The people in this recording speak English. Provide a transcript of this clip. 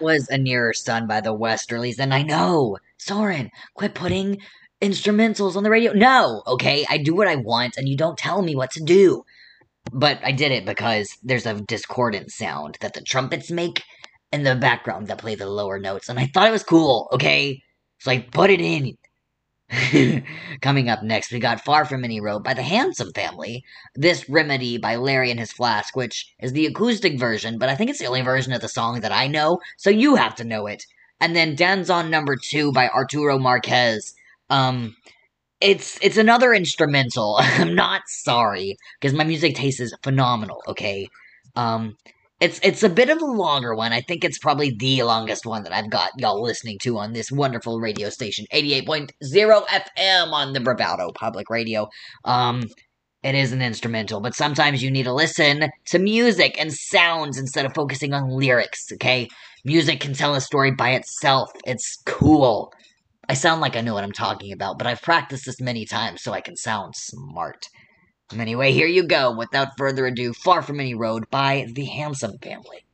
was a nearer sun by the Westerlies, and I know. Soren, quit putting instrumentals on the radio. No, okay? I do what I want, and you don't tell me what to do. But I did it because there's a discordant sound that the trumpets make in the background that play the lower notes, and I thought it was cool, okay? So I put it in. Coming up next, we got Far From Any Road by the Handsome Family. This Remedy by Larry and His Flask, which is the acoustic version, but I think it's the only version of the song that I know, so you have to know it. And then Danzon Number Two by Arturo Marquez. Um, it's it's another instrumental. I'm not sorry because my music taste is phenomenal. Okay, um, it's it's a bit of a longer one. I think it's probably the longest one that I've got y'all listening to on this wonderful radio station, 88.0 FM on the Bravado Public Radio. Um it is an instrumental, but sometimes you need to listen to music and sounds instead of focusing on lyrics, okay? Music can tell a story by itself. It's cool. I sound like I know what I'm talking about, but I've practiced this many times so I can sound smart. Anyway, here you go. Without further ado, Far From Any Road by the Handsome Family.